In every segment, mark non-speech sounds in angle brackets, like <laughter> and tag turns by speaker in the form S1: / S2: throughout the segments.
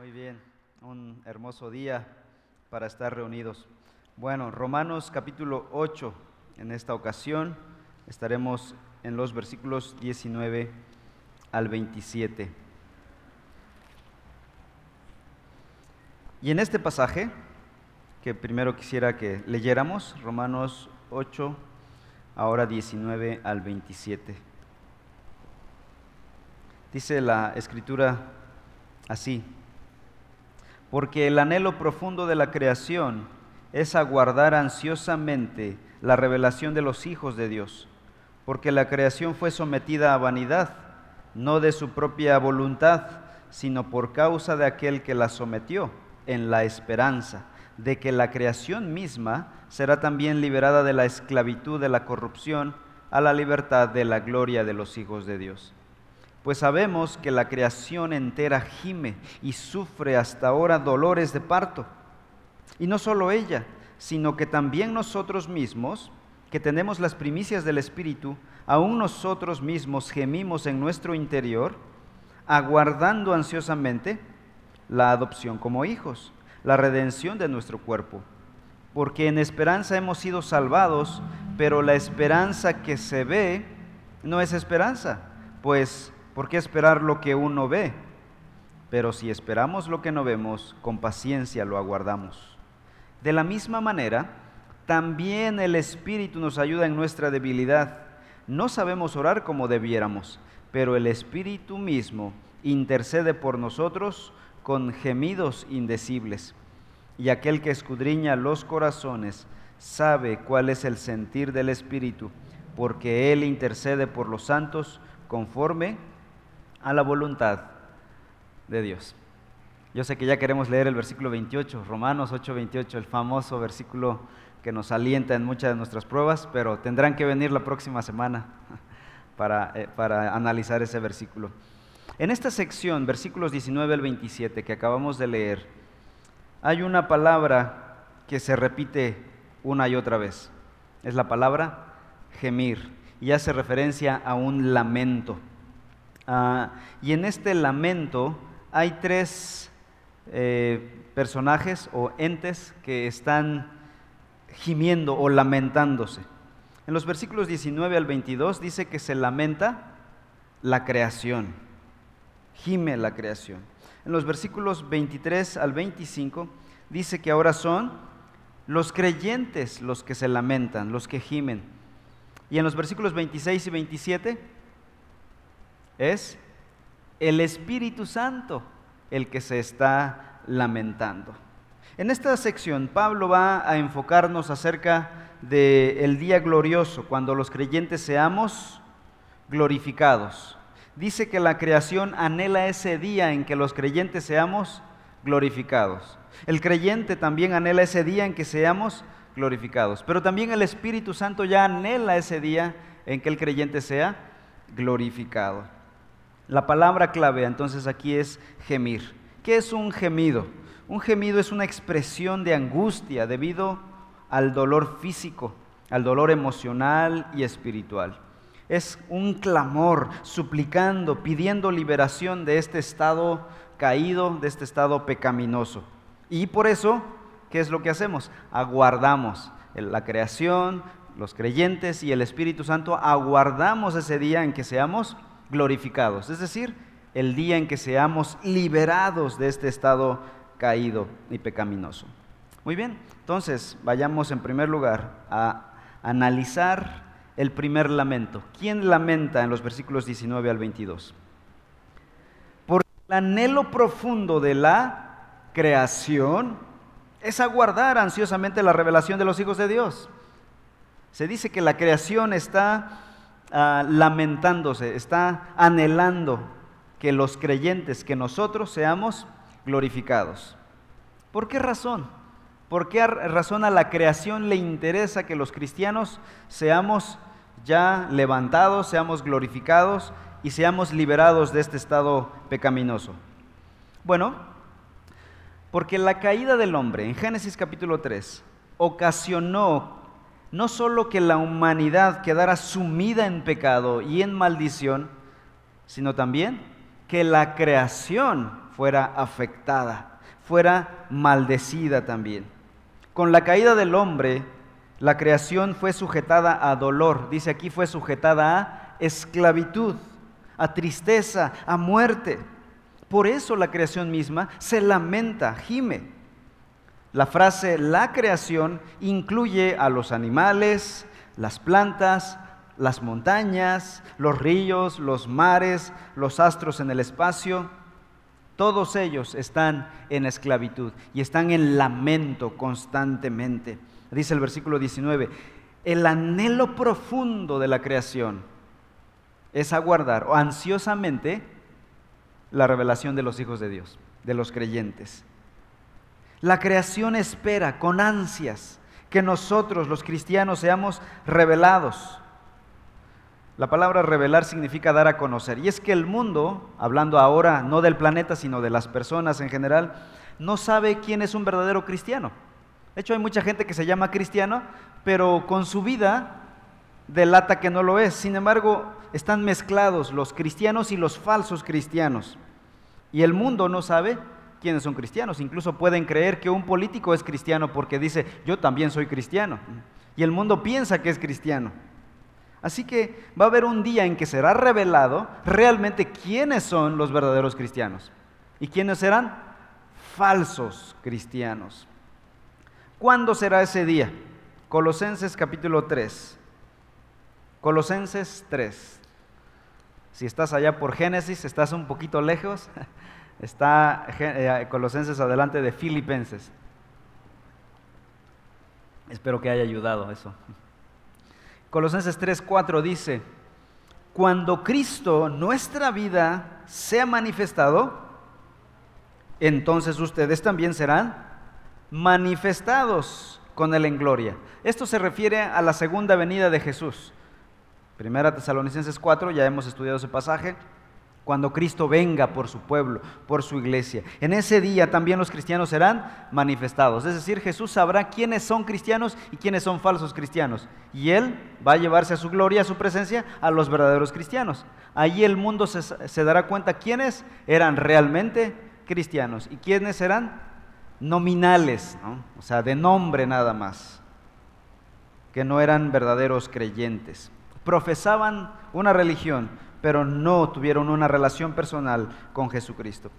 S1: Muy bien, un hermoso día para estar reunidos. Bueno, Romanos capítulo 8, en esta ocasión estaremos en los versículos 19 al 27. Y en este pasaje, que primero quisiera que leyéramos, Romanos 8, ahora 19 al 27. Dice la escritura así, porque el anhelo profundo de la creación es aguardar ansiosamente la revelación de los hijos de Dios, porque la creación fue sometida a vanidad, no de su propia voluntad, sino por causa de aquel que la sometió, en la esperanza de que la creación misma será también liberada de la esclavitud de la corrupción a la libertad de la gloria de los hijos de Dios. Pues sabemos que la creación entera gime y sufre hasta ahora dolores de parto. Y no solo ella, sino que también nosotros mismos, que tenemos las primicias del Espíritu, aún nosotros mismos gemimos en nuestro interior, aguardando ansiosamente la adopción como hijos, la redención de nuestro cuerpo. Porque en esperanza hemos sido salvados, pero la esperanza que se ve no es esperanza, pues ¿por qué esperar lo que uno ve? Pero si esperamos lo que no vemos, con paciencia lo aguardamos. De la misma manera, también el Espíritu nos ayuda en nuestra debilidad. No sabemos orar como debiéramos, pero el Espíritu mismo intercede por nosotros con gemidos indecibles. Y aquel que escudriña los corazones sabe cuál es el sentir del Espíritu, porque Él intercede por los santos conforme a la voluntad de Dios. Yo sé que ya queremos leer el versículo 28, Romanos 8, 28, el famoso versículo que nos alienta en muchas de nuestras pruebas, pero tendrán que venir la próxima semana <laughs> para, eh, para analizar ese versículo. En esta sección, versículos 19 al 27 que acabamos de leer, hay una palabra que se repite una y otra vez. Es la palabra gemir y hace referencia a un lamento. Ah, y en este lamento hay tres eh, personajes o entes que están gimiendo o lamentándose. En los versículos 19 al 22 dice que se lamenta la creación, gime la creación. En los versículos 23 al 25 dice que ahora son los creyentes los que se lamentan, los que gimen. Y en los versículos 26 y 27 es el Espíritu Santo el que se está lamentando. En esta sección Pablo va a enfocarnos acerca del día glorioso, cuando los creyentes seamos glorificados. Dice que la creación anhela ese día en que los creyentes seamos glorificados. El creyente también anhela ese día en que seamos glorificados. Pero también el Espíritu Santo ya anhela ese día en que el creyente sea glorificado. La palabra clave entonces aquí es gemir. ¿Qué es un gemido? Un gemido es una expresión de angustia debido al dolor físico, al dolor emocional y espiritual. Es un clamor suplicando, pidiendo liberación de este estado caído, de este estado pecaminoso. Y por eso, ¿qué es lo que hacemos? Aguardamos la creación, los creyentes y el Espíritu Santo, aguardamos ese día en que seamos glorificados, es decir, el día en que seamos liberados de este estado caído y pecaminoso. Muy bien, entonces vayamos en primer lugar a analizar el primer lamento. ¿Quién lamenta en los versículos 19 al 22? Porque el anhelo profundo de la creación es aguardar ansiosamente la revelación de los hijos de Dios. Se dice que la creación está Ah, lamentándose, está anhelando que los creyentes, que nosotros seamos glorificados. ¿Por qué razón? ¿Por qué razón a la creación le interesa que los cristianos seamos ya levantados, seamos glorificados y seamos liberados de este estado pecaminoso? Bueno, porque la caída del hombre en Génesis capítulo 3 ocasionó no solo que la humanidad quedara sumida en pecado y en maldición, sino también que la creación fuera afectada, fuera maldecida también. Con la caída del hombre, la creación fue sujetada a dolor, dice aquí fue sujetada a esclavitud, a tristeza, a muerte. Por eso la creación misma se lamenta, gime. La frase la creación incluye a los animales, las plantas, las montañas, los ríos, los mares, los astros en el espacio, todos ellos están en esclavitud y están en lamento constantemente. Dice el versículo 19, el anhelo profundo de la creación es aguardar ansiosamente la revelación de los hijos de Dios, de los creyentes. La creación espera con ansias que nosotros los cristianos seamos revelados la palabra revelar significa dar a conocer. Y es que el mundo, hablando ahora no del planeta, sino de las personas en general, no sabe quién es un verdadero cristiano. De hecho, hay mucha gente que se llama cristiano, pero con su vida delata que no lo es. Sin embargo, están mezclados los cristianos y los falsos cristianos. Y el mundo no sabe quiénes son cristianos. Incluso pueden creer que un político es cristiano porque dice, yo también soy cristiano. Y el mundo piensa que es cristiano. Así que va a haber un día en que será revelado realmente quiénes son los verdaderos cristianos y quiénes serán falsos cristianos. ¿Cuándo será ese día? Colosenses capítulo 3. Colosenses 3. Si estás allá por Génesis, estás un poquito lejos, <laughs> está eh, Colosenses adelante de Filipenses. Espero que haya ayudado eso. Colosenses 3:4 dice, cuando Cristo, nuestra vida, sea manifestado, entonces ustedes también serán manifestados con Él en gloria. Esto se refiere a la segunda venida de Jesús. Primera Tesalonicenses 4, ya hemos estudiado ese pasaje cuando Cristo venga por su pueblo, por su iglesia. En ese día también los cristianos serán manifestados. Es decir, Jesús sabrá quiénes son cristianos y quiénes son falsos cristianos. Y Él va a llevarse a su gloria, a su presencia, a los verdaderos cristianos. Allí el mundo se, dará cuenta quiénes eran realmente cristianos y quiénes eran nominales, o sea, de nombre nada más, que no eran verdaderos creyentes. Profesaban una religión, pero no tuvieron una relación personal con Jesucristo.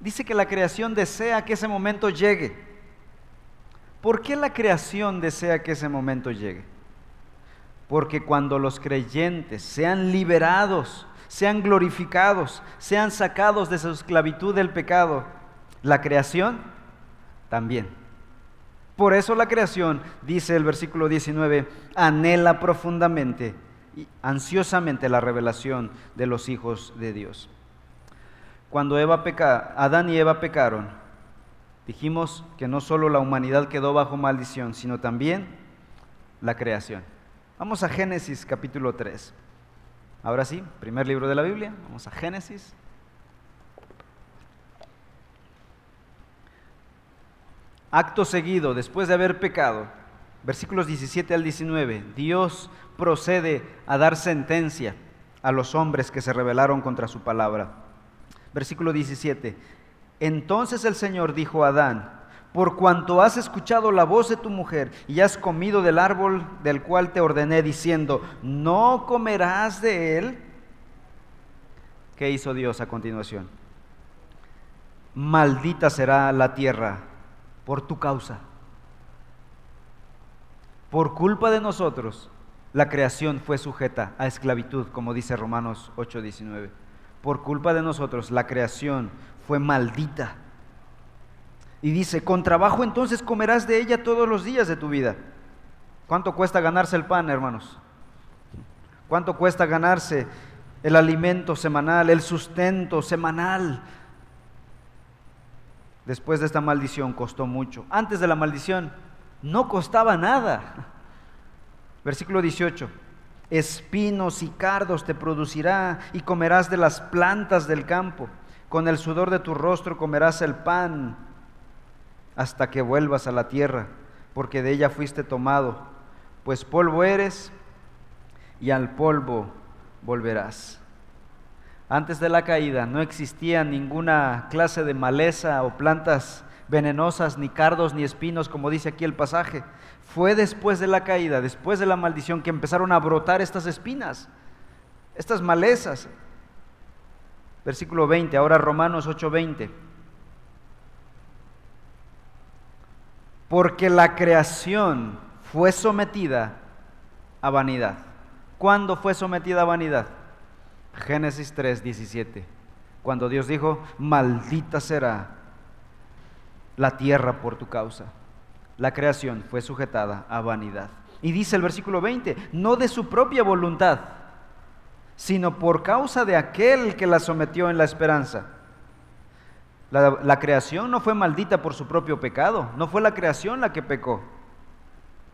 S1: Dice que la creación desea que ese momento llegue. ¿Por qué la creación desea que ese momento llegue? Porque cuando los creyentes sean liberados, sean glorificados, sean sacados de su esclavitud del pecado, la creación también. Por eso la creación, dice el versículo 19, anhela profundamente ansiosamente la revelación de los hijos de Dios. Cuando Eva Adán y Eva pecaron, dijimos que no solo la humanidad quedó bajo maldición, sino también la creación. Vamos a Génesis capítulo 3. Ahora sí, primer libro de la Biblia, vamos a Génesis. Acto seguido, después de haber pecado, versículos 17 al 19, Dios procede a dar sentencia a los hombres que se rebelaron contra su palabra. Versículo 17. Entonces el Señor dijo a Adán, por cuanto has escuchado la voz de tu mujer y has comido del árbol del cual te ordené diciendo, no comerás de él, ¿qué hizo Dios a continuación? Maldita será la tierra por tu causa. Por culpa de nosotros, la creación fue sujeta a esclavitud, como dice Romanos 8:19. Por culpa de nosotros, la creación fue maldita. Y dice, con trabajo entonces comerás de ella todos los días de tu vida. ¿Cuánto cuesta ganarse el pan, hermanos? ¿Cuánto cuesta ganarse el alimento semanal, el sustento semanal? Después de esta maldición costó mucho. Antes de la maldición no costaba nada. Versículo 18. Espinos y cardos te producirá y comerás de las plantas del campo. Con el sudor de tu rostro comerás el pan hasta que vuelvas a la tierra, porque de ella fuiste tomado, pues polvo eres y al polvo volverás. Antes de la caída no existía ninguna clase de maleza o plantas venenosas, ni cardos, ni espinos, como dice aquí el pasaje. Fue después de la caída, después de la maldición, que empezaron a brotar estas espinas, estas malezas. Versículo 20, ahora Romanos 8:20. Porque la creación fue sometida a vanidad. ¿Cuándo fue sometida a vanidad? Génesis 3, 17. Cuando Dios dijo, maldita será la tierra por tu causa. La creación fue sujetada a vanidad. Y dice el versículo 20, no de su propia voluntad, sino por causa de aquel que la sometió en la esperanza. La, creación no fue maldita por su propio pecado, no fue la creación la que pecó,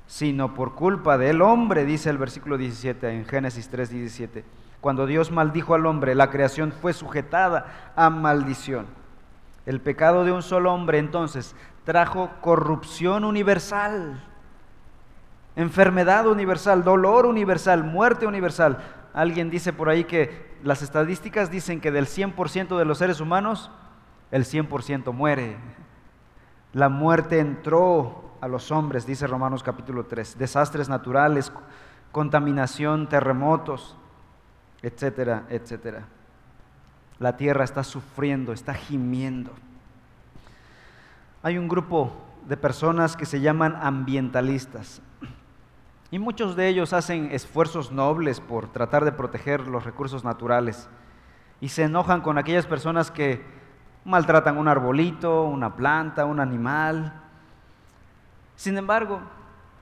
S1: sino por culpa del hombre, dice el versículo 17 en Génesis 3, 17. Cuando Dios maldijo al hombre, la creación fue sujetada a maldición. El pecado de un solo hombre entonces trajo corrupción universal, enfermedad universal, dolor universal, muerte universal. Alguien dice por ahí que las estadísticas dicen que del 100% de los seres humanos, el 100% muere. La muerte entró a los hombres, dice Romanos capítulo 3. Desastres naturales, contaminación, terremotos, etcétera, etcétera. La tierra está sufriendo, está gimiendo. Hay un grupo de personas que se llaman ambientalistas y muchos de ellos hacen esfuerzos nobles por tratar de proteger los recursos naturales y se enojan con aquellas personas que maltratan un arbolito, una planta, un animal. Sin embargo,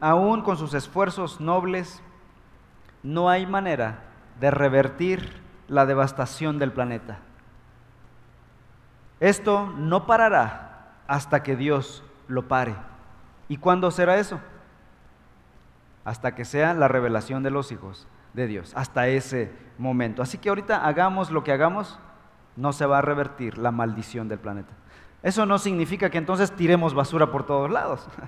S1: aún con sus esfuerzos nobles, no hay manera de revertir la devastación del planeta. Esto no parará hasta que Dios lo pare. ¿Y cuándo será eso? Hasta que sea la revelación de los hijos de Dios, hasta ese momento. Así que ahorita hagamos lo que hagamos, no se va a revertir la maldición del planeta. Eso no significa que entonces tiremos basura por todos lados. <laughs>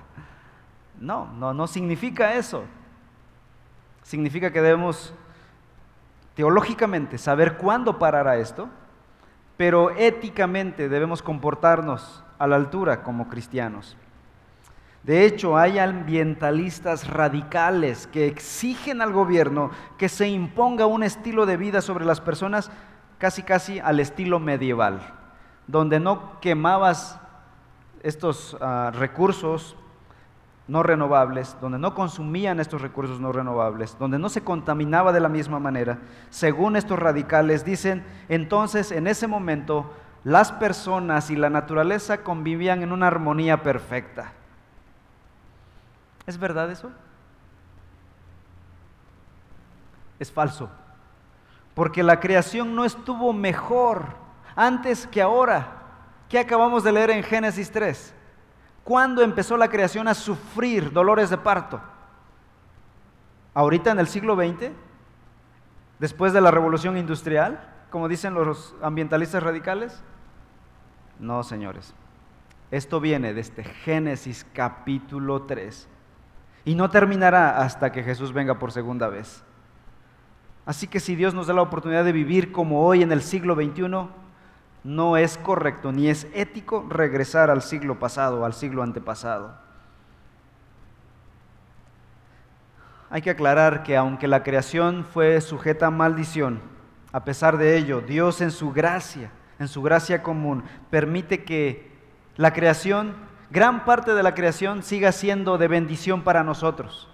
S1: No, no, no significa eso. Significa que debemos teológicamente saber cuándo parará esto, pero éticamente debemos comportarnos a la altura como cristianos. De hecho, hay ambientalistas radicales que exigen al gobierno que se imponga un estilo de vida sobre las personas casi casi al estilo medieval, donde no quemabas estos uh, recursos no renovables, donde no consumían estos recursos no renovables, donde no se contaminaba de la misma manera, según estos radicales dicen, entonces en ese momento las personas y la naturaleza convivían en una armonía perfecta. ¿Es verdad eso? Es falso, porque la creación no estuvo mejor antes que ahora. ¿Qué acabamos de leer en Génesis 3? ¿Cuándo empezó la creación a sufrir dolores de parto? ¿Ahorita en el siglo XX? ¿Después de la revolución industrial? Como dicen los ambientalistas radicales. No, señores. Esto viene desde Génesis capítulo 3 y no terminará hasta que Jesús venga por segunda vez. Así que si Dios nos da la oportunidad de vivir como hoy en el siglo XXI, no es correcto ni es ético regresar al siglo pasado, al siglo antepasado. Hay que aclarar que aunque la creación fue sujeta a maldición, a pesar de ello, Dios en su gracia, en su gracia común, permite que la creación, gran parte de la creación, siga siendo de bendición para nosotros.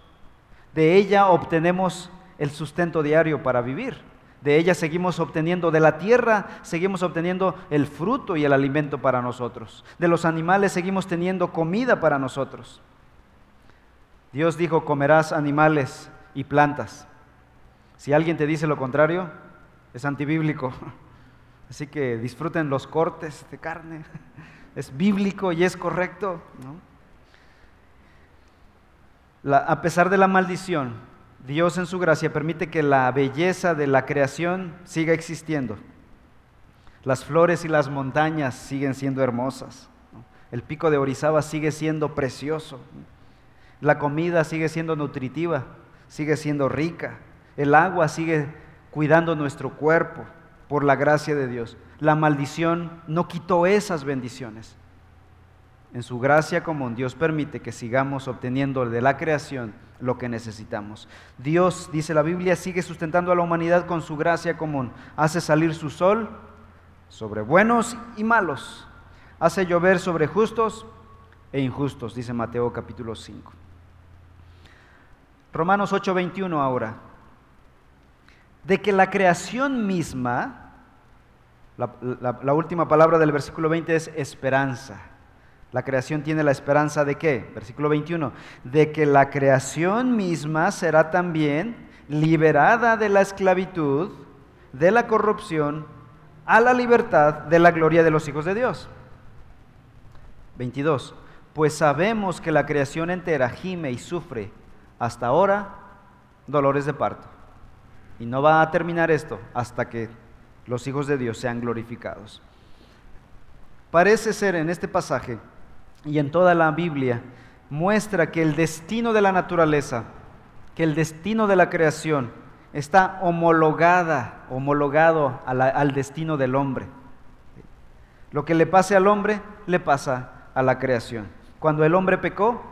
S1: De ella obtenemos el sustento diario para vivir. De ella seguimos obteniendo, de la tierra seguimos obteniendo el fruto y el alimento para nosotros. De los animales seguimos teniendo comida para nosotros. Dios dijo, comerás animales y plantas. Si alguien te dice lo contrario, es antibíblico. <laughs> Así que disfruten los cortes de carne. <laughs> Es bíblico y es correcto. a pesar de la maldición, Dios en su gracia permite que la belleza de la creación siga existiendo. Las flores y las montañas siguen siendo hermosas. El pico de Orizaba sigue siendo precioso. La comida sigue siendo nutritiva, sigue siendo rica. El agua sigue cuidando nuestro cuerpo. por la gracia de Dios. La maldición no quitó esas bendiciones. En su gracia común, Dios permite que sigamos obteniendo de la creación lo que necesitamos. Dios, dice la Biblia, sigue sustentando a la humanidad con su gracia común. Hace salir su sol sobre buenos y malos. Hace llover sobre justos e injustos, dice Mateo capítulo 5. Romanos 8:21 ahora. De que la creación misma, la, la última palabra del versículo 20 es esperanza. La creación tiene la esperanza de qué? Versículo 21. De que la creación misma será también liberada de la esclavitud, de la corrupción, a la libertad de la gloria de los hijos de Dios. 22. Pues sabemos que la creación entera gime y sufre hasta ahora dolores de parto. Y no va a terminar esto hasta que los hijos de Dios sean glorificados. Parece ser en este pasaje y en toda la Biblia muestra que el destino de la naturaleza, que el destino de la creación está homologada, homologado al destino del hombre. Lo que le pase al hombre, le pasa a la creación. Cuando el hombre pecó,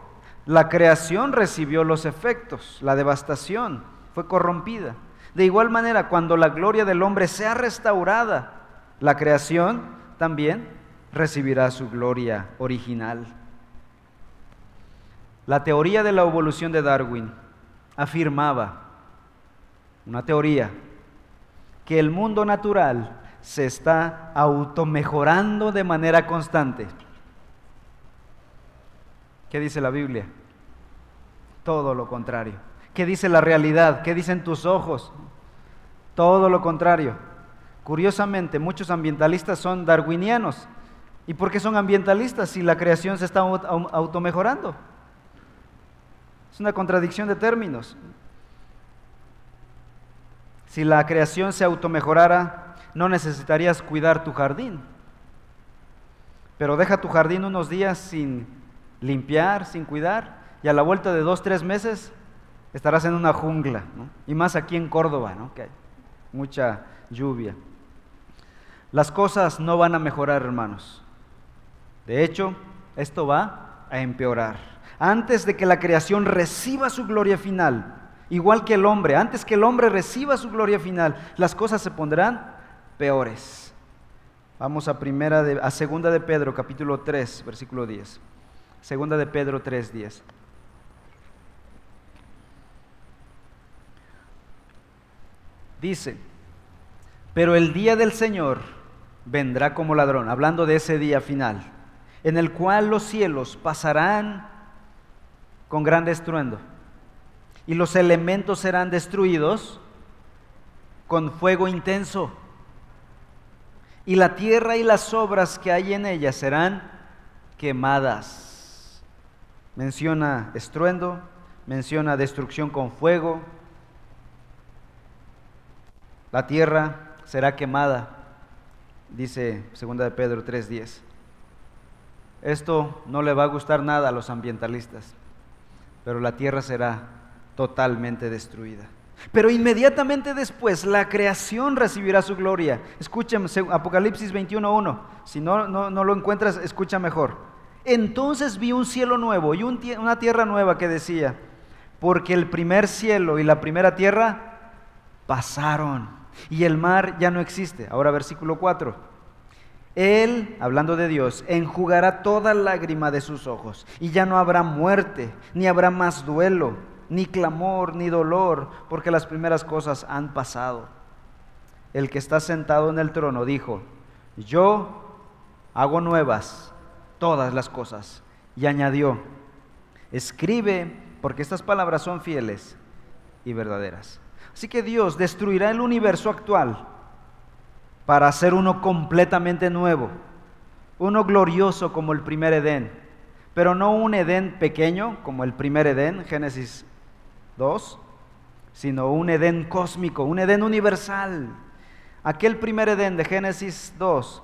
S1: la creación recibió los efectos, la devastación, fue corrompida. De igual manera, cuando la gloria del hombre sea restaurada, la creación también recibirá su gloria original. La teoría de la evolución de Darwin afirmaba, una teoría, que el mundo natural se está automejorando de manera constante. ¿Qué dice la Biblia? Todo lo contrario. ¿Qué dice la realidad? ¿Qué dicen tus ojos? Todo lo contrario. Curiosamente, muchos ambientalistas son darwinianos ¿Y por qué son ambientalistas si la creación se está automejorando? Es una contradicción de términos. Si la creación se automejorara, no necesitarías cuidar tu jardín. Pero deja tu jardín unos días sin limpiar, sin cuidar, y a la vuelta de dos, tres meses estarás en una jungla, y más aquí en Córdoba, ¿no? que hay mucha lluvia. Las cosas no van a mejorar, hermanos. De hecho, esto va a empeorar. Antes de que la creación reciba su gloria final, igual que el hombre, antes que el hombre reciba su gloria final, las cosas se pondrán peores. Vamos a primera de, a segunda de Pedro, capítulo 3, versículo 10. Segunda de Pedro 3, 10. Dice, pero el día del Señor vendrá como ladrón, hablando de ese día final en el cual los cielos pasarán con gran estruendo y los elementos serán destruidos con fuego intenso y la tierra y las obras que hay en ella serán quemadas. Menciona estruendo, menciona destrucción con fuego. La tierra será quemada, dice 2 de Pedro 3:10. Esto no le va a gustar nada a los ambientalistas, pero la tierra será totalmente destruida. Pero inmediatamente después la creación recibirá su gloria. Escuchen Apocalipsis 21.1. Si no, no, lo encuentras, escucha mejor. Entonces vi un cielo nuevo y una tierra nueva que decía, porque el primer cielo y la primera tierra pasaron y el mar ya no existe. Ahora versículo 4. Él, hablando de Dios, enjugará toda lágrima de sus ojos y ya no habrá muerte, ni habrá más duelo, ni clamor, ni dolor, porque las primeras cosas han pasado. El que está sentado en el trono dijo, yo hago nuevas todas las cosas. Y añadió, escribe, porque estas palabras son fieles y verdaderas. Así que Dios destruirá el universo actual para hacer uno completamente nuevo, uno glorioso como el primer Edén, pero no un Edén pequeño como el primer Edén, Génesis 2, sino un Edén cósmico, un Edén universal. Aquel primer Edén de Génesis 2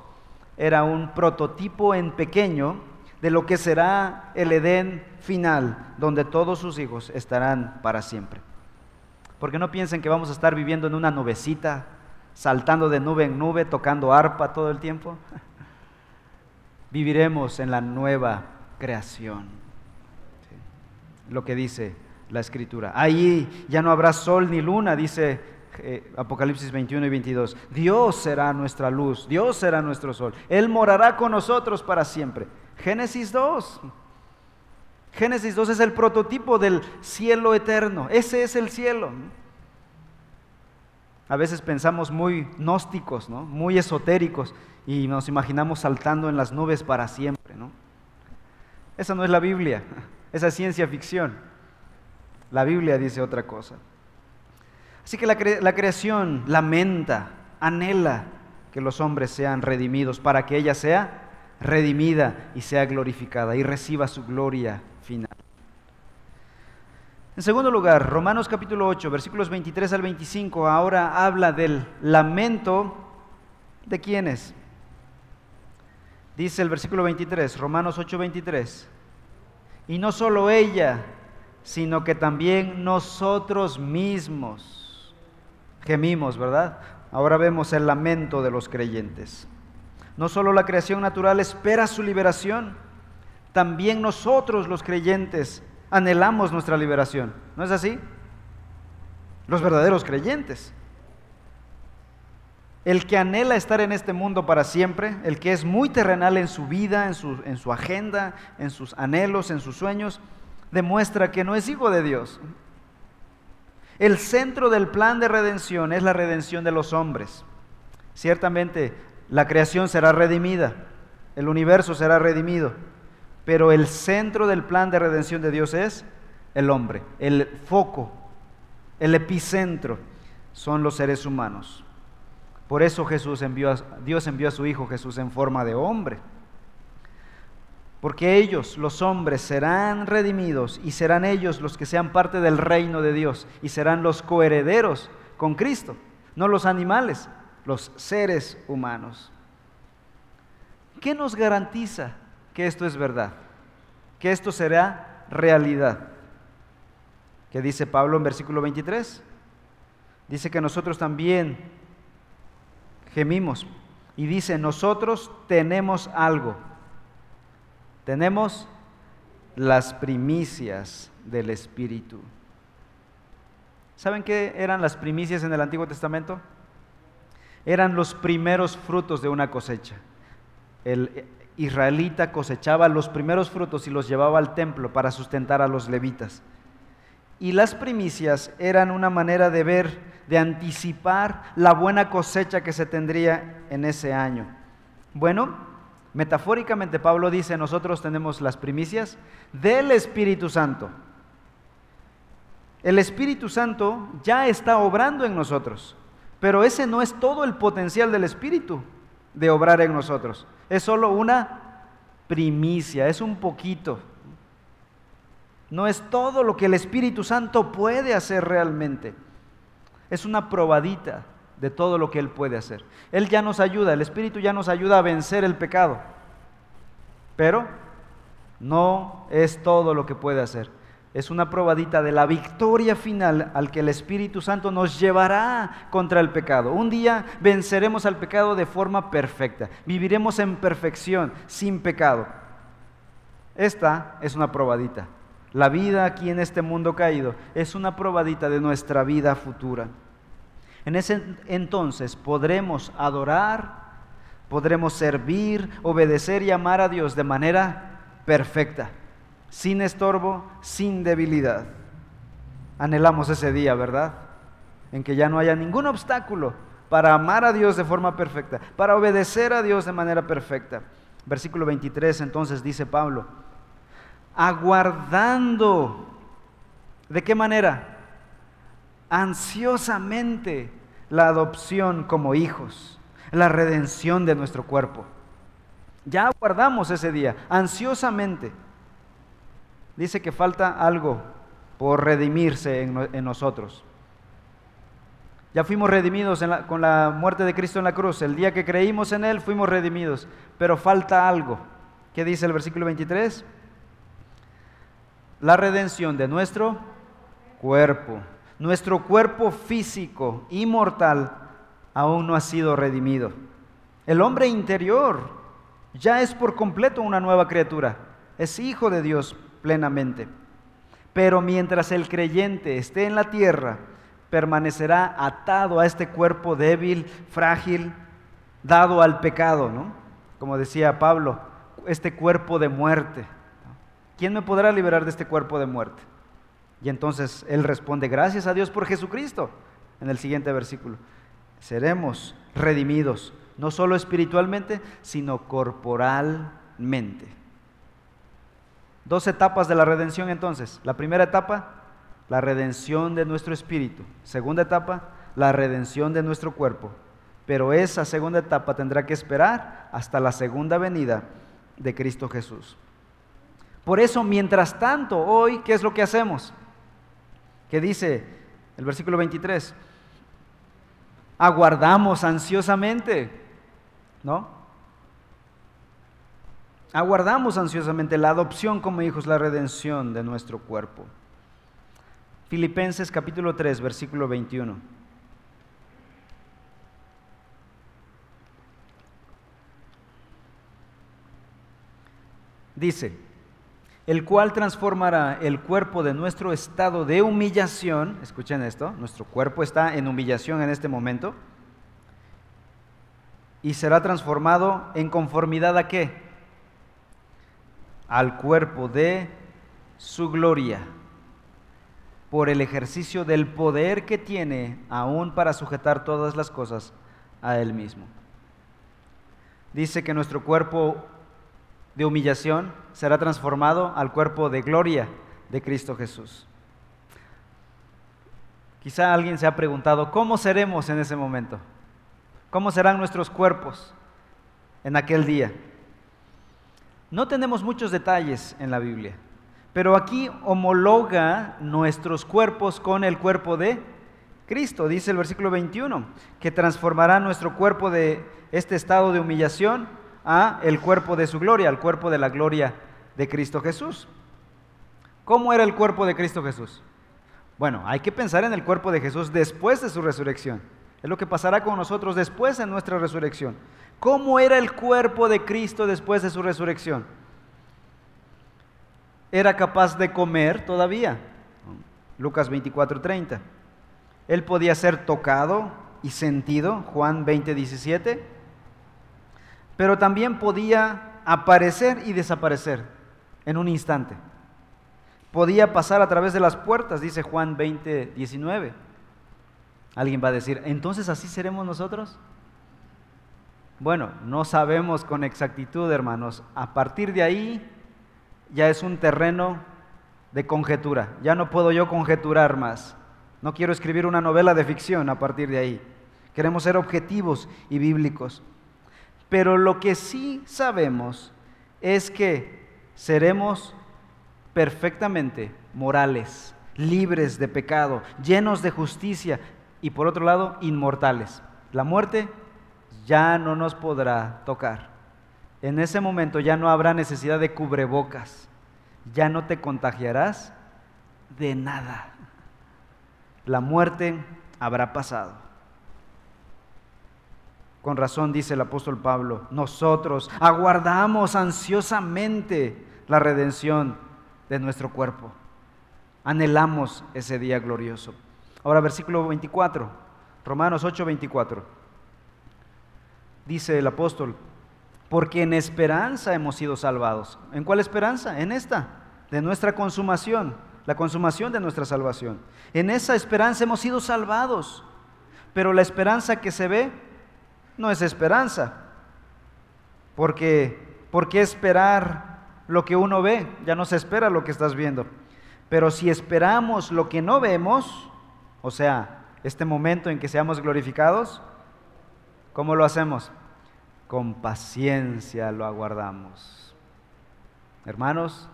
S1: era un prototipo en pequeño de lo que será el Edén final, donde todos sus hijos estarán para siempre. Porque no piensen que vamos a estar viviendo en una nubecita saltando de nube en nube, tocando arpa todo el tiempo. <laughs> Viviremos en la nueva creación. Lo que dice la escritura. Ahí ya no habrá sol ni luna, dice eh, Apocalipsis 21 y 22. Dios será nuestra luz, Dios será nuestro sol. Él morará con nosotros para siempre. Génesis 2. Génesis 2 es el prototipo del cielo eterno. Ese es el cielo. A veces pensamos muy gnósticos, ¿no? muy esotéricos, y nos imaginamos saltando en las nubes para siempre. ¿no? Esa no es la Biblia, <laughs> esa es ciencia ficción. La Biblia dice otra cosa. Así que la, la creación lamenta, anhela que los hombres sean redimidos para que ella sea redimida y sea glorificada y reciba su gloria. En segundo lugar, Romanos capítulo 8, versículos 23 al 25, ahora habla del lamento de quiénes. Dice el versículo 23, Romanos 8, 23. Y no solo ella, sino que también nosotros mismos gemimos, ¿verdad? Ahora vemos el lamento de los creyentes. No solo la creación natural espera su liberación, también nosotros los creyentes anhelamos nuestra liberación. ¿No es así? Los verdaderos creyentes. El que anhela estar en este mundo para siempre, el que es muy terrenal en su vida, en su, en su agenda, en sus anhelos, en sus sueños, demuestra que no es hijo de Dios. El centro del plan de redención es la redención de los hombres. Ciertamente la creación será redimida, el universo será redimido, pero el centro del plan de redención de Dios es el hombre, el foco, el epicentro son los seres humanos. Por eso Jesús envió Dios envió a su Hijo Jesús en forma de hombre. Porque ellos, los hombres, serán redimidos y serán ellos los que sean parte del reino de Dios y serán los coherederos con Cristo, no los animales, los seres humanos. ¿Qué nos garantiza que esto es verdad, que esto será realidad. ¿Qué dice Pablo en versículo 23? Dice que nosotros también gemimos y dice, nosotros tenemos algo, tenemos las primicias del Espíritu. ¿Saben qué eran las primicias en el Antiguo Testamento? Eran los primeros frutos de una cosecha. El, israelita cosechaba los primeros frutos y los llevaba al templo para sustentar a los levitas. Y las primicias eran una manera de ver, de anticipar la buena cosecha que se tendría en ese año. Bueno, metafóricamente Pablo dice, nosotros tenemos las primicias del Espíritu Santo. El Espíritu Santo ya está obrando en nosotros, pero ese no es todo el potencial del Espíritu de obrar en nosotros. Es solo una primicia, es un poquito. No es todo lo que el Espíritu Santo puede hacer realmente. Es una probadita de todo lo que Él puede hacer. Él ya nos ayuda, el Espíritu ya nos ayuda a vencer el pecado. Pero no es todo lo que puede hacer es una probadita de la victoria final al que el Espíritu Santo nos llevará contra el pecado. Un día venceremos al pecado de forma perfecta, viviremos en perfección, sin pecado. Esta es una probadita. La vida aquí en este mundo caído es una probadita de nuestra vida futura. En ese entonces podremos adorar, podremos servir, obedecer y amar a Dios de manera perfecta sin estorbo, sin debilidad. Anhelamos ese día, ¿verdad? En que ya no haya ningún obstáculo para amar a Dios de forma perfecta, para obedecer a Dios de manera perfecta. Versículo 23 entonces dice Pablo, aguardando, ¿de qué manera? Ansiosamente la adopción como hijos, la redención de nuestro cuerpo. Ya aguardamos ese día, ansiosamente dice que falta algo por redimirse en, nosotros. Ya fuimos redimidos con la muerte de Cristo en la cruz. El día que creímos en Él fuimos redimidos. Pero falta algo. ¿Qué dice el versículo 23? La redención de nuestro cuerpo. Nuestro cuerpo físico, inmortal, aún no ha sido redimido. El hombre interior ya es por completo una nueva criatura, es hijo de Dios plenamente. Pero mientras el creyente esté en la tierra, permanecerá atado a este cuerpo débil, frágil, dado al pecado, ¿no? Como decía Pablo, este cuerpo de muerte. ¿Quién me podrá liberar de este cuerpo de muerte? Y entonces él responde, gracias a Dios por Jesucristo, en el siguiente versículo. Seremos redimidos, no solo espiritualmente, sino corporalmente. Dos etapas de la redención entonces. La primera etapa, la redención de nuestro espíritu. Segunda etapa, la redención de nuestro cuerpo. Pero esa segunda etapa tendrá que esperar hasta la segunda venida de Cristo Jesús. Por eso, mientras tanto, hoy, ¿qué es lo que hacemos? ¿Qué dice el versículo 23? Aguardamos ansiosamente, ¿no? Aguardamos ansiosamente la adopción como hijos, la redención de nuestro cuerpo. Filipenses capítulo 3, versículo 21. Dice, el cual transformará el cuerpo de nuestro estado de humillación, escuchen esto, nuestro cuerpo está en humillación en este momento, y será transformado en conformidad a qué? Al cuerpo de su gloria, por el ejercicio del poder que tiene aún para sujetar todas las cosas a Él mismo. Dice que nuestro cuerpo de humillación será transformado al cuerpo de gloria de Cristo Jesús. Quizá alguien se ha preguntado, ¿cómo seremos en ese momento? ¿Cómo serán nuestros cuerpos en aquel día? No tenemos muchos detalles en la Biblia, pero aquí homologa nuestros cuerpos con el cuerpo de Cristo, dice el versículo 21, que transformará nuestro cuerpo de este estado de humillación a el cuerpo de su gloria, al cuerpo de la gloria de Cristo Jesús. ¿Cómo era el cuerpo de Cristo Jesús? Bueno, hay que pensar en el cuerpo de Jesús después de su resurrección. Es lo que pasará con nosotros después de nuestra resurrección. ¿Cómo era el cuerpo de Cristo después de su resurrección? Era capaz de comer todavía. Lucas 24:30. Él podía ser tocado y sentido, Juan 20:17 pero también podía aparecer y desaparecer en un instante. Podía pasar a través de las puertas, dice Juan 20, 19. Alguien va a decir, entonces así seremos nosotros. Bueno, no sabemos con exactitud, hermanos. A partir de ahí ya es un terreno de conjetura. Ya no puedo yo conjeturar más. No quiero escribir una novela de ficción a partir de ahí. Queremos ser objetivos y bíblicos. Pero lo que sí sabemos es que seremos perfectamente morales, libres de pecado, llenos de justicia y por otro lado inmortales. La muerte ya no nos podrá tocar. En ese momento ya no habrá necesidad de cubrebocas, ya no te contagiarás de nada. La muerte habrá pasado. Con razón dice el apóstol Pablo, nosotros aguardamos ansiosamente la redención de nuestro cuerpo. Anhelamos ese día glorioso. Ahora versículo 24, Romanos 8, 24. Dice el apóstol, porque en esperanza hemos sido salvados. ¿En cuál esperanza? En esta, de nuestra consumación, la consumación de nuestra salvación. En esa esperanza hemos sido salvados. Pero la esperanza que se ve no es esperanza. Porque, ¿por qué esperar lo que uno ve? Ya no se espera lo que estás viendo. Pero si esperamos lo que no vemos, o sea, este momento en que seamos glorificados, ¿cómo lo hacemos? Con paciencia lo aguardamos. Hermanos,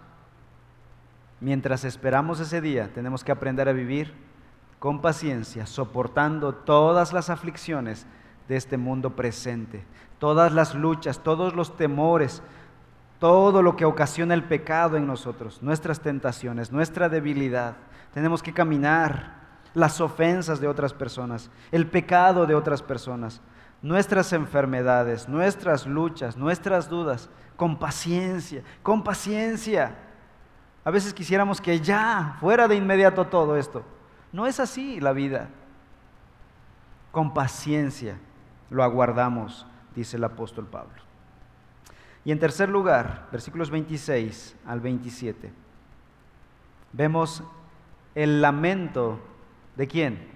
S1: mientras esperamos ese día, tenemos que aprender a vivir con paciencia, soportando todas las aflicciones de este mundo presente. Todas las luchas, todos los temores, todo lo que ocasiona el pecado en nosotros, nuestras tentaciones, nuestra debilidad. Tenemos que caminar las ofensas de otras personas, el pecado de otras personas, nuestras enfermedades, nuestras luchas, nuestras dudas, con paciencia, con paciencia. A veces quisiéramos que ya fuera de inmediato todo esto. No es así la vida. Con paciencia lo aguardamos, dice el apóstol Pablo. Y en tercer lugar, versículos 26 al 27, vemos el lamento de quién.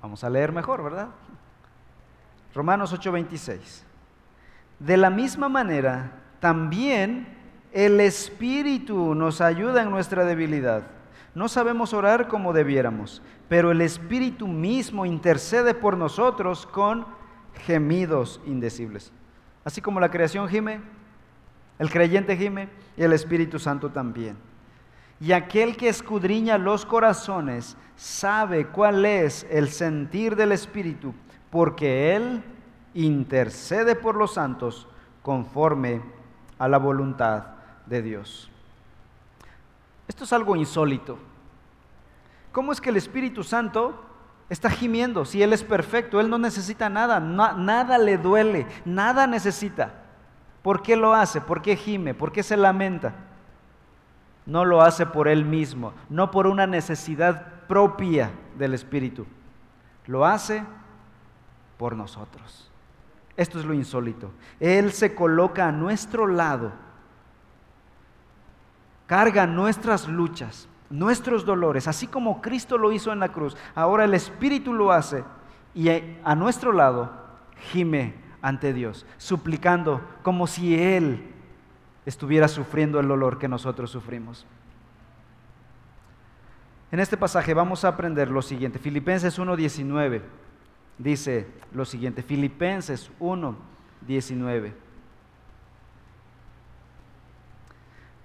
S1: Vamos a leer mejor, ¿verdad? Romanos 8:26. De la misma manera, también el Espíritu nos ayuda en nuestra debilidad. No sabemos orar como debiéramos, pero el Espíritu mismo intercede por nosotros con gemidos indecibles. Así como la creación gime, el creyente gime y el Espíritu Santo también. Y aquel que escudriña los corazones sabe cuál es el sentir del Espíritu, porque Él intercede por los santos conforme a la voluntad de Dios. Esto es algo insólito. ¿Cómo es que el Espíritu Santo está gimiendo si Él es perfecto? Él no necesita nada, nada le duele, nada necesita. ¿Por qué lo hace? ¿Por qué gime? ¿Por qué se lamenta? No lo hace por Él mismo, no por una necesidad propia del Espíritu. Lo hace por nosotros. Esto es lo insólito. Él se coloca a nuestro lado, carga nuestras luchas, nuestros dolores, así como Cristo lo hizo en la cruz. Ahora el Espíritu lo hace y a nuestro lado gime ante Dios, suplicando como si Él estuviera sufriendo el dolor que nosotros sufrimos. En este pasaje vamos a aprender lo siguiente, Filipenses 1.19 dice lo siguiente, Filipenses 1, 19.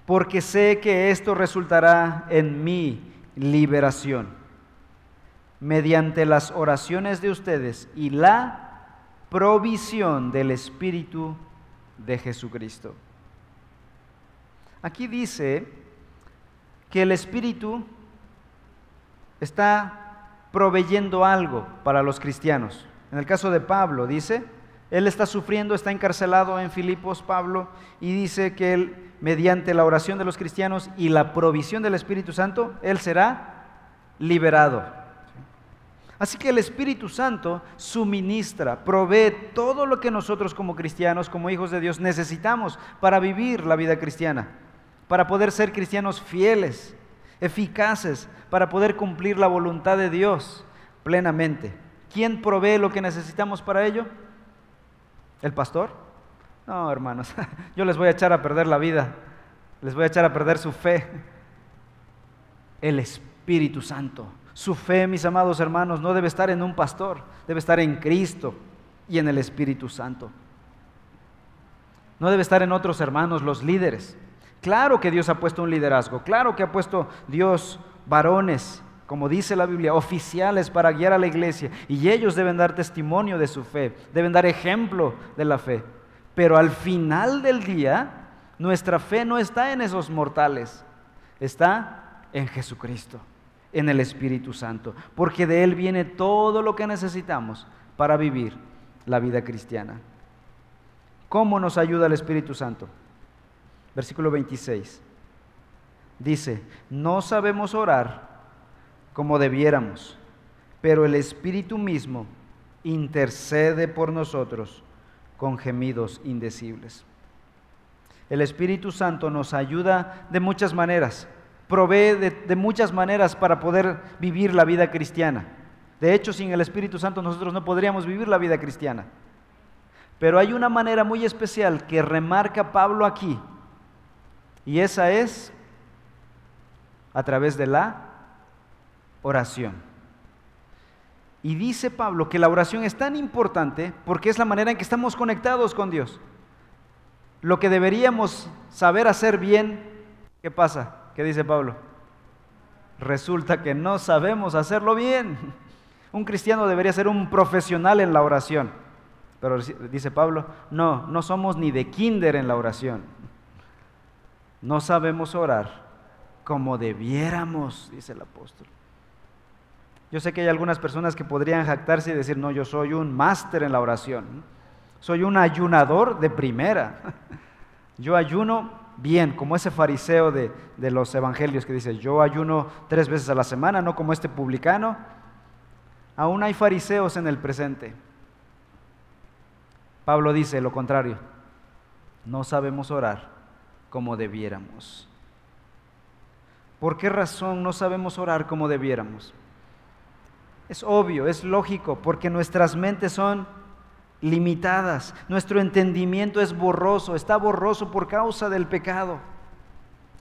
S1: Porque sé que esto resultará en mi liberación, mediante las oraciones de ustedes y la provisión del Espíritu de Jesucristo. Aquí dice que el Espíritu está proveyendo algo para los cristianos. En el caso de Pablo, dice, él está sufriendo, está encarcelado en Filipos, Pablo, y dice que él, mediante la oración de los cristianos y la provisión del Espíritu Santo, él será liberado. Así que el Espíritu Santo suministra, provee todo lo que nosotros como cristianos, como hijos de Dios, necesitamos para vivir la vida cristiana, para poder ser cristianos fieles, eficaces para poder cumplir la voluntad de Dios plenamente. ¿Quién provee lo que necesitamos para ello? ¿El pastor? No, hermanos, <laughs> yo les voy a echar a perder la vida, les voy a echar a perder su fe. El Espíritu Santo. Su fe, mis amados hermanos, no debe estar en un pastor, debe estar en Cristo y en el Espíritu Santo. No debe estar en otros hermanos, los líderes. Claro que Dios ha puesto un liderazgo, claro que ha puesto Dios varones, como dice la Biblia, oficiales para guiar a la iglesia, y ellos deben dar testimonio de su fe, deben dar ejemplo de la fe. Pero al final del día, nuestra fe no está en esos mortales, está en Jesucristo, en el Espíritu Santo, porque de Él viene todo lo que necesitamos para vivir la vida cristiana. ¿Cómo nos ayuda el Espíritu Santo? Versículo 26. Dice, no sabemos orar como debiéramos, pero el Espíritu mismo intercede por nosotros con gemidos indecibles. El Espíritu Santo nos ayuda de muchas maneras, provee de, muchas maneras para poder vivir la vida cristiana. De hecho, sin el Espíritu Santo nosotros no podríamos vivir la vida cristiana. Pero hay una manera muy especial que remarca Pablo aquí y esa es a través de la oración. Y dice Pablo que la oración es tan importante porque es la manera en que estamos conectados con Dios. Lo que deberíamos saber hacer bien, ¿qué pasa? ¿Qué dice Pablo? Resulta que no sabemos hacerlo bien. <laughs> Un cristiano debería ser un profesional en la oración. Pero dice Pablo, no, no somos ni de kinder en la oración. No sabemos orar como debiéramos, dice el apóstol. Yo sé que hay algunas personas que podrían jactarse y decir, no, yo soy un máster en la oración. Soy un ayunador de primera. <laughs> Yo ayuno bien, como ese fariseo de, de, los evangelios que dice, yo ayuno tres veces a la semana, no como este publicano. Aún hay fariseos en el presente. Pablo dice lo contrario, no sabemos orar como debiéramos. ¿Por qué razón no sabemos orar como debiéramos? Es obvio, es lógico, porque nuestras mentes son limitadas, nuestro entendimiento es borroso, está borroso por causa del pecado.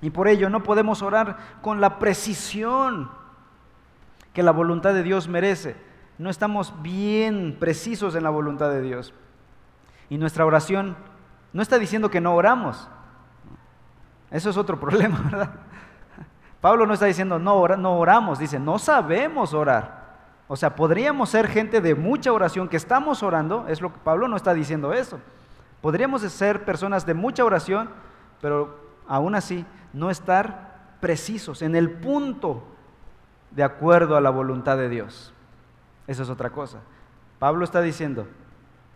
S1: Y por ello no podemos orar con la precisión que la voluntad de Dios merece. No estamos bien precisos en la voluntad de Dios. Y nuestra oración no está diciendo que no oramos. Eso es otro <laughs> problema, ¿verdad? Pablo no está diciendo no, no oramos, dice no sabemos orar. O sea, podríamos ser gente de mucha oración que estamos orando, es lo que Pablo no está diciendo eso. Podríamos ser personas de mucha oración, pero aún así no estar precisos en el punto de acuerdo a la voluntad de Dios. Eso es otra cosa. Pablo está diciendo,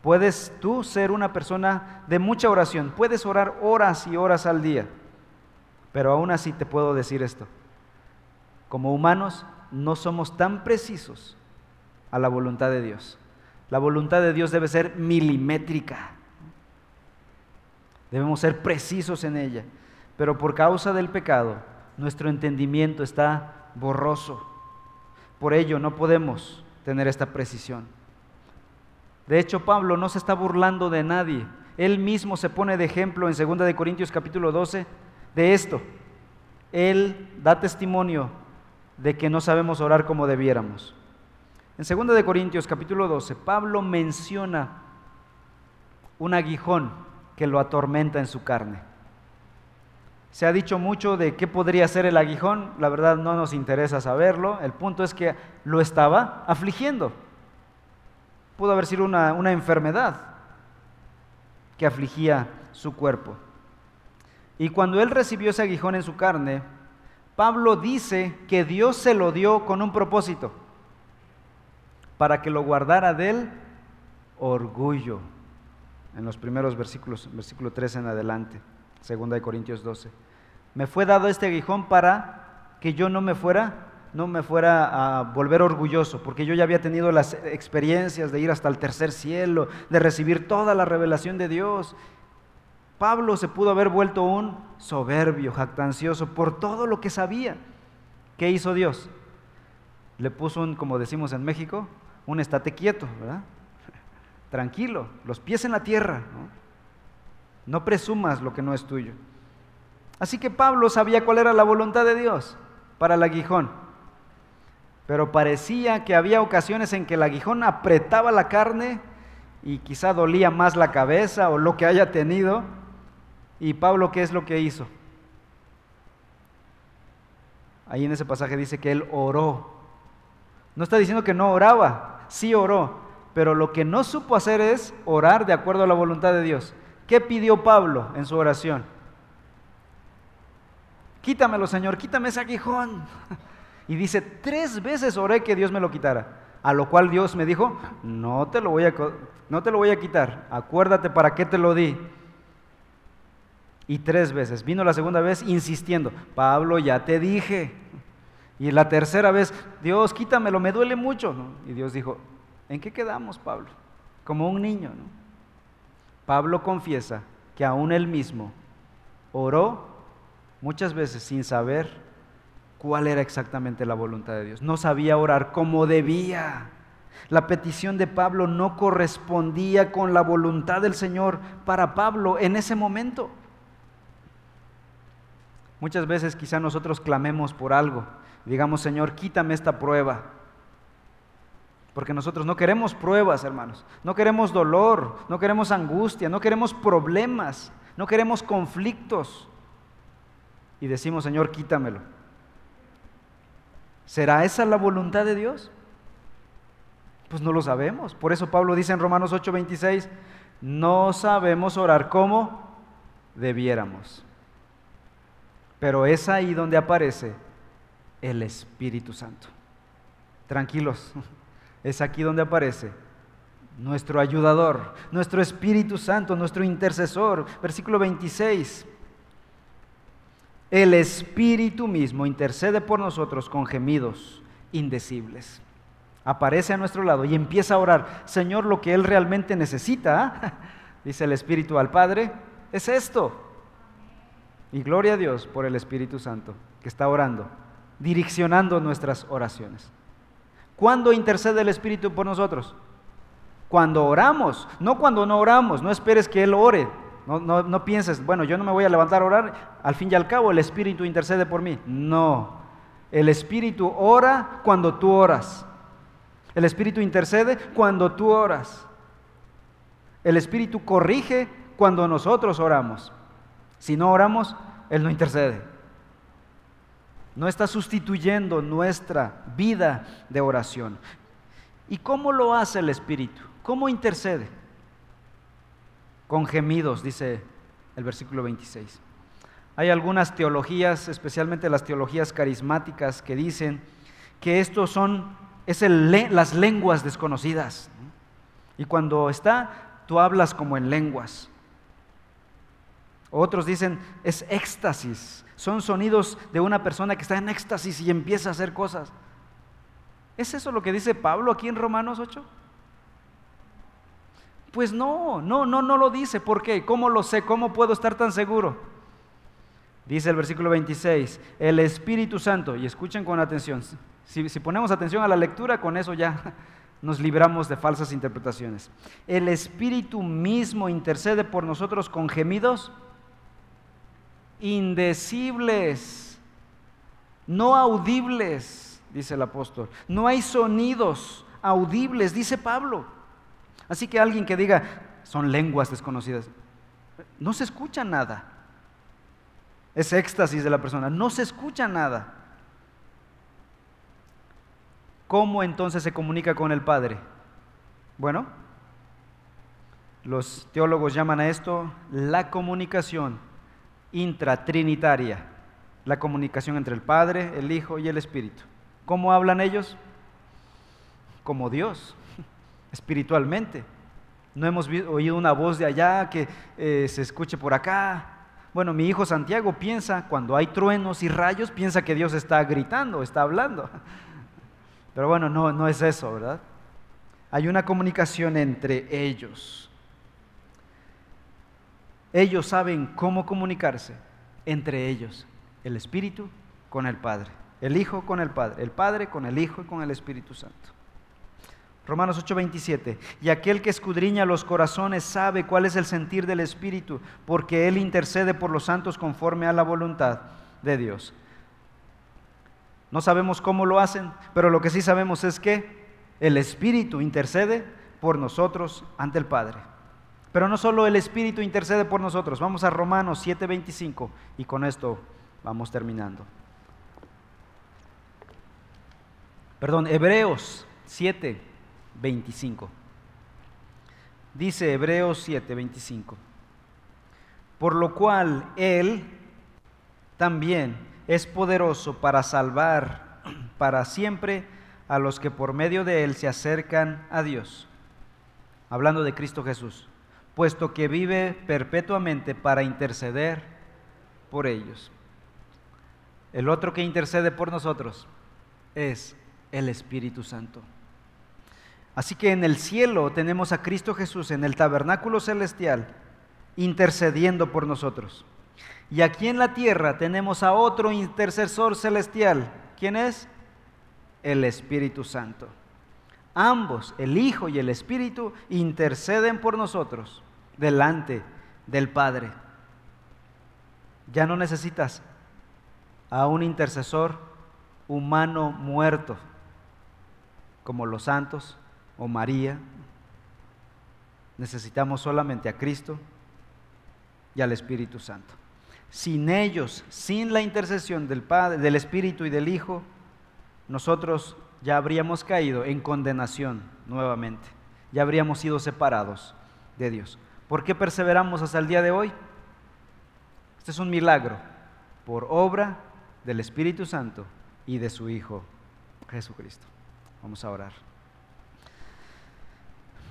S1: puedes tú ser una persona de mucha oración, puedes orar horas y horas al día, pero aún así te puedo decir esto. Como humanos no somos tan precisos a la voluntad de Dios. La voluntad de Dios debe ser milimétrica. Debemos ser precisos en ella. Pero por causa del pecado, nuestro entendimiento está borroso. Por ello no podemos tener esta precisión. De hecho, Pablo no se está burlando de nadie. Él mismo se pone de ejemplo en 2 de Corintios capítulo 12 de esto. Él da testimonio de que no sabemos orar como debiéramos. En 2 de Corintios capítulo 12, Pablo menciona un aguijón que lo atormenta en su carne. Se ha dicho mucho de qué podría ser el aguijón, la verdad no nos interesa saberlo, el punto es que lo estaba afligiendo. Pudo haber sido una, una enfermedad que afligía su cuerpo. Y cuando él recibió ese aguijón en su carne, Pablo dice que Dios se lo dio con un propósito para que lo guardara del orgullo. En los primeros versículos, versículo 3 en adelante, segunda de Corintios 12. Me fue dado este aguijón para que yo no me fuera no me fuera a volver orgulloso, porque yo ya había tenido las experiencias de ir hasta el tercer cielo, de recibir toda la revelación de Dios. Pablo se pudo haber vuelto un soberbio, jactancioso, por todo lo que sabía. ¿Qué hizo Dios? Le puso un, como decimos en México, un estate quieto, ¿verdad? <laughs> Tranquilo, los pies en la tierra. ¿no? no presumas lo que no es tuyo. Así que Pablo sabía cuál era la voluntad de Dios para el aguijón. Pero parecía que había ocasiones en que el aguijón apretaba la carne y quizá dolía más la cabeza o lo que haya tenido. ¿Y Pablo qué es lo que hizo? Ahí en ese pasaje dice que él oró. No está diciendo que no oraba, sí oró, pero lo que no supo hacer es orar de acuerdo a la voluntad de Dios. ¿Qué pidió Pablo en su oración? Quítamelo, Señor, quítame ese aguijón. <laughs> Y dice, tres veces oré que Dios me lo quitara. A lo cual Dios me dijo, no te lo voy a, no te lo voy a quitar, acuérdate para qué te lo di. Y tres veces. Vino la segunda vez insistiendo, Pablo, ya te dije. Y la tercera vez, Dios, quítamelo, me duele mucho. Y Dios dijo, ¿en qué quedamos, Pablo? Como un niño. ¿no? Pablo confiesa que aún él mismo oró muchas veces sin saber cuál era exactamente la voluntad de Dios. No sabía orar como debía. La petición de Pablo no correspondía con la voluntad del Señor para Pablo en ese momento. Muchas veces quizá nosotros clamemos por algo digamos, Señor, quítame esta prueba. Porque nosotros no queremos pruebas, hermanos. No queremos dolor, no queremos angustia, no queremos problemas, no queremos conflictos. Y decimos, Señor, quítamelo. ¿Será esa la voluntad de Dios? Pues no lo sabemos. Por eso Pablo dice en Romanos 8:26, no sabemos orar como debiéramos. Pero es ahí donde aparece el Espíritu Santo. Tranquilos, <laughs> es aquí donde aparece nuestro ayudador, nuestro Espíritu Santo, nuestro intercesor. Versículo 26. El Espíritu mismo intercede por nosotros con gemidos indecibles. Aparece a nuestro lado y empieza a orar, Señor, lo que Él realmente necesita, <laughs> dice el Espíritu al Padre, es esto. Y gloria a Dios por el Espíritu Santo que está orando, direccionando nuestras oraciones. ¿Cuándo intercede el Espíritu por nosotros? Cuando oramos, no cuando no oramos, no esperes que Él ore. No, no, pienses, bueno, yo no me voy a levantar a orar, al fin y al cabo el Espíritu intercede por mí. No, el Espíritu ora cuando tú oras. El Espíritu intercede cuando tú oras. El Espíritu corrige cuando nosotros oramos. Si no oramos, Él no intercede. No está sustituyendo nuestra vida de oración. ¿Y cómo lo hace el Espíritu? ¿Cómo intercede? Con gemidos, dice el versículo 26. Hay algunas teologías, especialmente las teologías carismáticas, que dicen que estos son las lenguas desconocidas. Y cuando está, tú hablas como en lenguas. Otros dicen, es éxtasis. Son sonidos de una persona que está en éxtasis y empieza a hacer cosas. ¿Es eso lo que dice Pablo aquí en Romanos 8? Pues no, no, no, no lo dice. ¿Por qué? ¿Cómo lo sé? ¿Cómo puedo estar tan seguro? Dice el versículo 26, el Espíritu Santo, y escuchen con atención, si, si ponemos atención a la lectura, con eso ya <laughs> nos libramos de falsas interpretaciones. El Espíritu mismo intercede por nosotros con gemidos indecibles, no audibles, dice el apóstol. No hay sonidos audibles, dice Pablo. Así que alguien que diga, son lenguas desconocidas, no se escucha nada. Es éxtasis de la persona, no se escucha nada. ¿Cómo entonces se comunica con el Padre? Bueno, los teólogos llaman a esto la comunicación intratrinitaria, la comunicación entre el Padre, el Hijo y el Espíritu. ¿Cómo hablan ellos? Como Dios, <laughs> espiritualmente. No hemos oído una voz de allá que eh, se escuche por acá. Bueno, mi hijo Santiago piensa, cuando hay truenos y rayos, piensa que Dios está gritando, está hablando. <laughs> Pero bueno, no, no es eso, ¿verdad? Hay una comunicación entre ellos. Ellos saben cómo comunicarse entre ellos, el Espíritu con el Padre, el Hijo con el Padre, el Padre con el Hijo y con el Espíritu Santo. Romanos 8:27, y aquel que escudriña los corazones sabe cuál es el sentir del Espíritu, porque Él intercede por los santos conforme a la voluntad de Dios. No sabemos cómo lo hacen, pero lo que sí sabemos es que el Espíritu intercede por nosotros ante el Padre. Pero no solo el Espíritu intercede por nosotros. Vamos a Romanos 7:25 y con esto vamos terminando. Perdón, Hebreos 7:25. Dice Hebreos 7:25. Por lo cual Él también es poderoso para salvar para siempre a los que por medio de Él se acercan a Dios. Hablando de Cristo Jesús puesto que vive perpetuamente para interceder por ellos. El otro que intercede por nosotros es el Espíritu Santo. Así que en el cielo tenemos a Cristo Jesús en el tabernáculo celestial intercediendo por nosotros. Y aquí en la tierra tenemos a otro intercesor celestial. ¿Quién es? El Espíritu Santo. Ambos, el Hijo y el Espíritu, interceden por nosotros delante del Padre. Ya no necesitas a un intercesor humano muerto, como los santos o María. Necesitamos solamente a Cristo y al Espíritu Santo. Sin ellos, sin la intercesión del Padre, del Espíritu y del Hijo, nosotros ya habríamos caído en condenación nuevamente, ya habríamos sido separados de Dios. ¿Por qué perseveramos hasta el día de hoy? Este es un milagro por obra del Espíritu Santo y de su Hijo Jesucristo. Vamos a orar.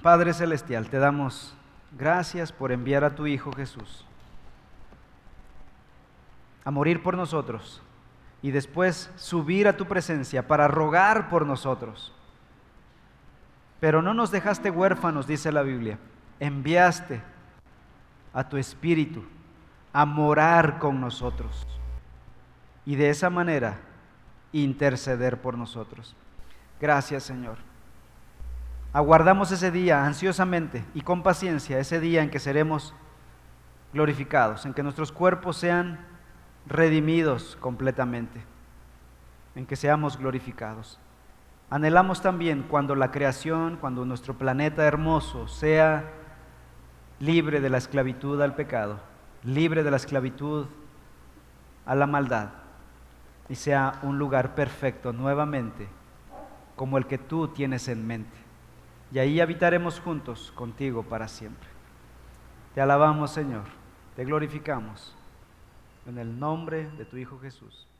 S1: Padre Celestial, te damos gracias por enviar a tu Hijo Jesús a morir por nosotros y después subir a tu presencia para rogar por nosotros. Pero no nos dejaste huérfanos, dice la Biblia. Enviaste a tu Espíritu a morar con nosotros y de esa manera interceder por nosotros. Gracias Señor. Aguardamos ese día ansiosamente y con paciencia, ese día en que seremos glorificados, en que nuestros cuerpos sean redimidos completamente, en que seamos glorificados. Anhelamos también cuando la creación, cuando nuestro planeta hermoso sea libre de la esclavitud al pecado, libre de la esclavitud a la maldad y sea un lugar perfecto nuevamente como el que tú tienes en mente. Y ahí habitaremos juntos contigo para siempre. Te alabamos, Señor, te glorificamos en el nombre de tu Hijo Jesús.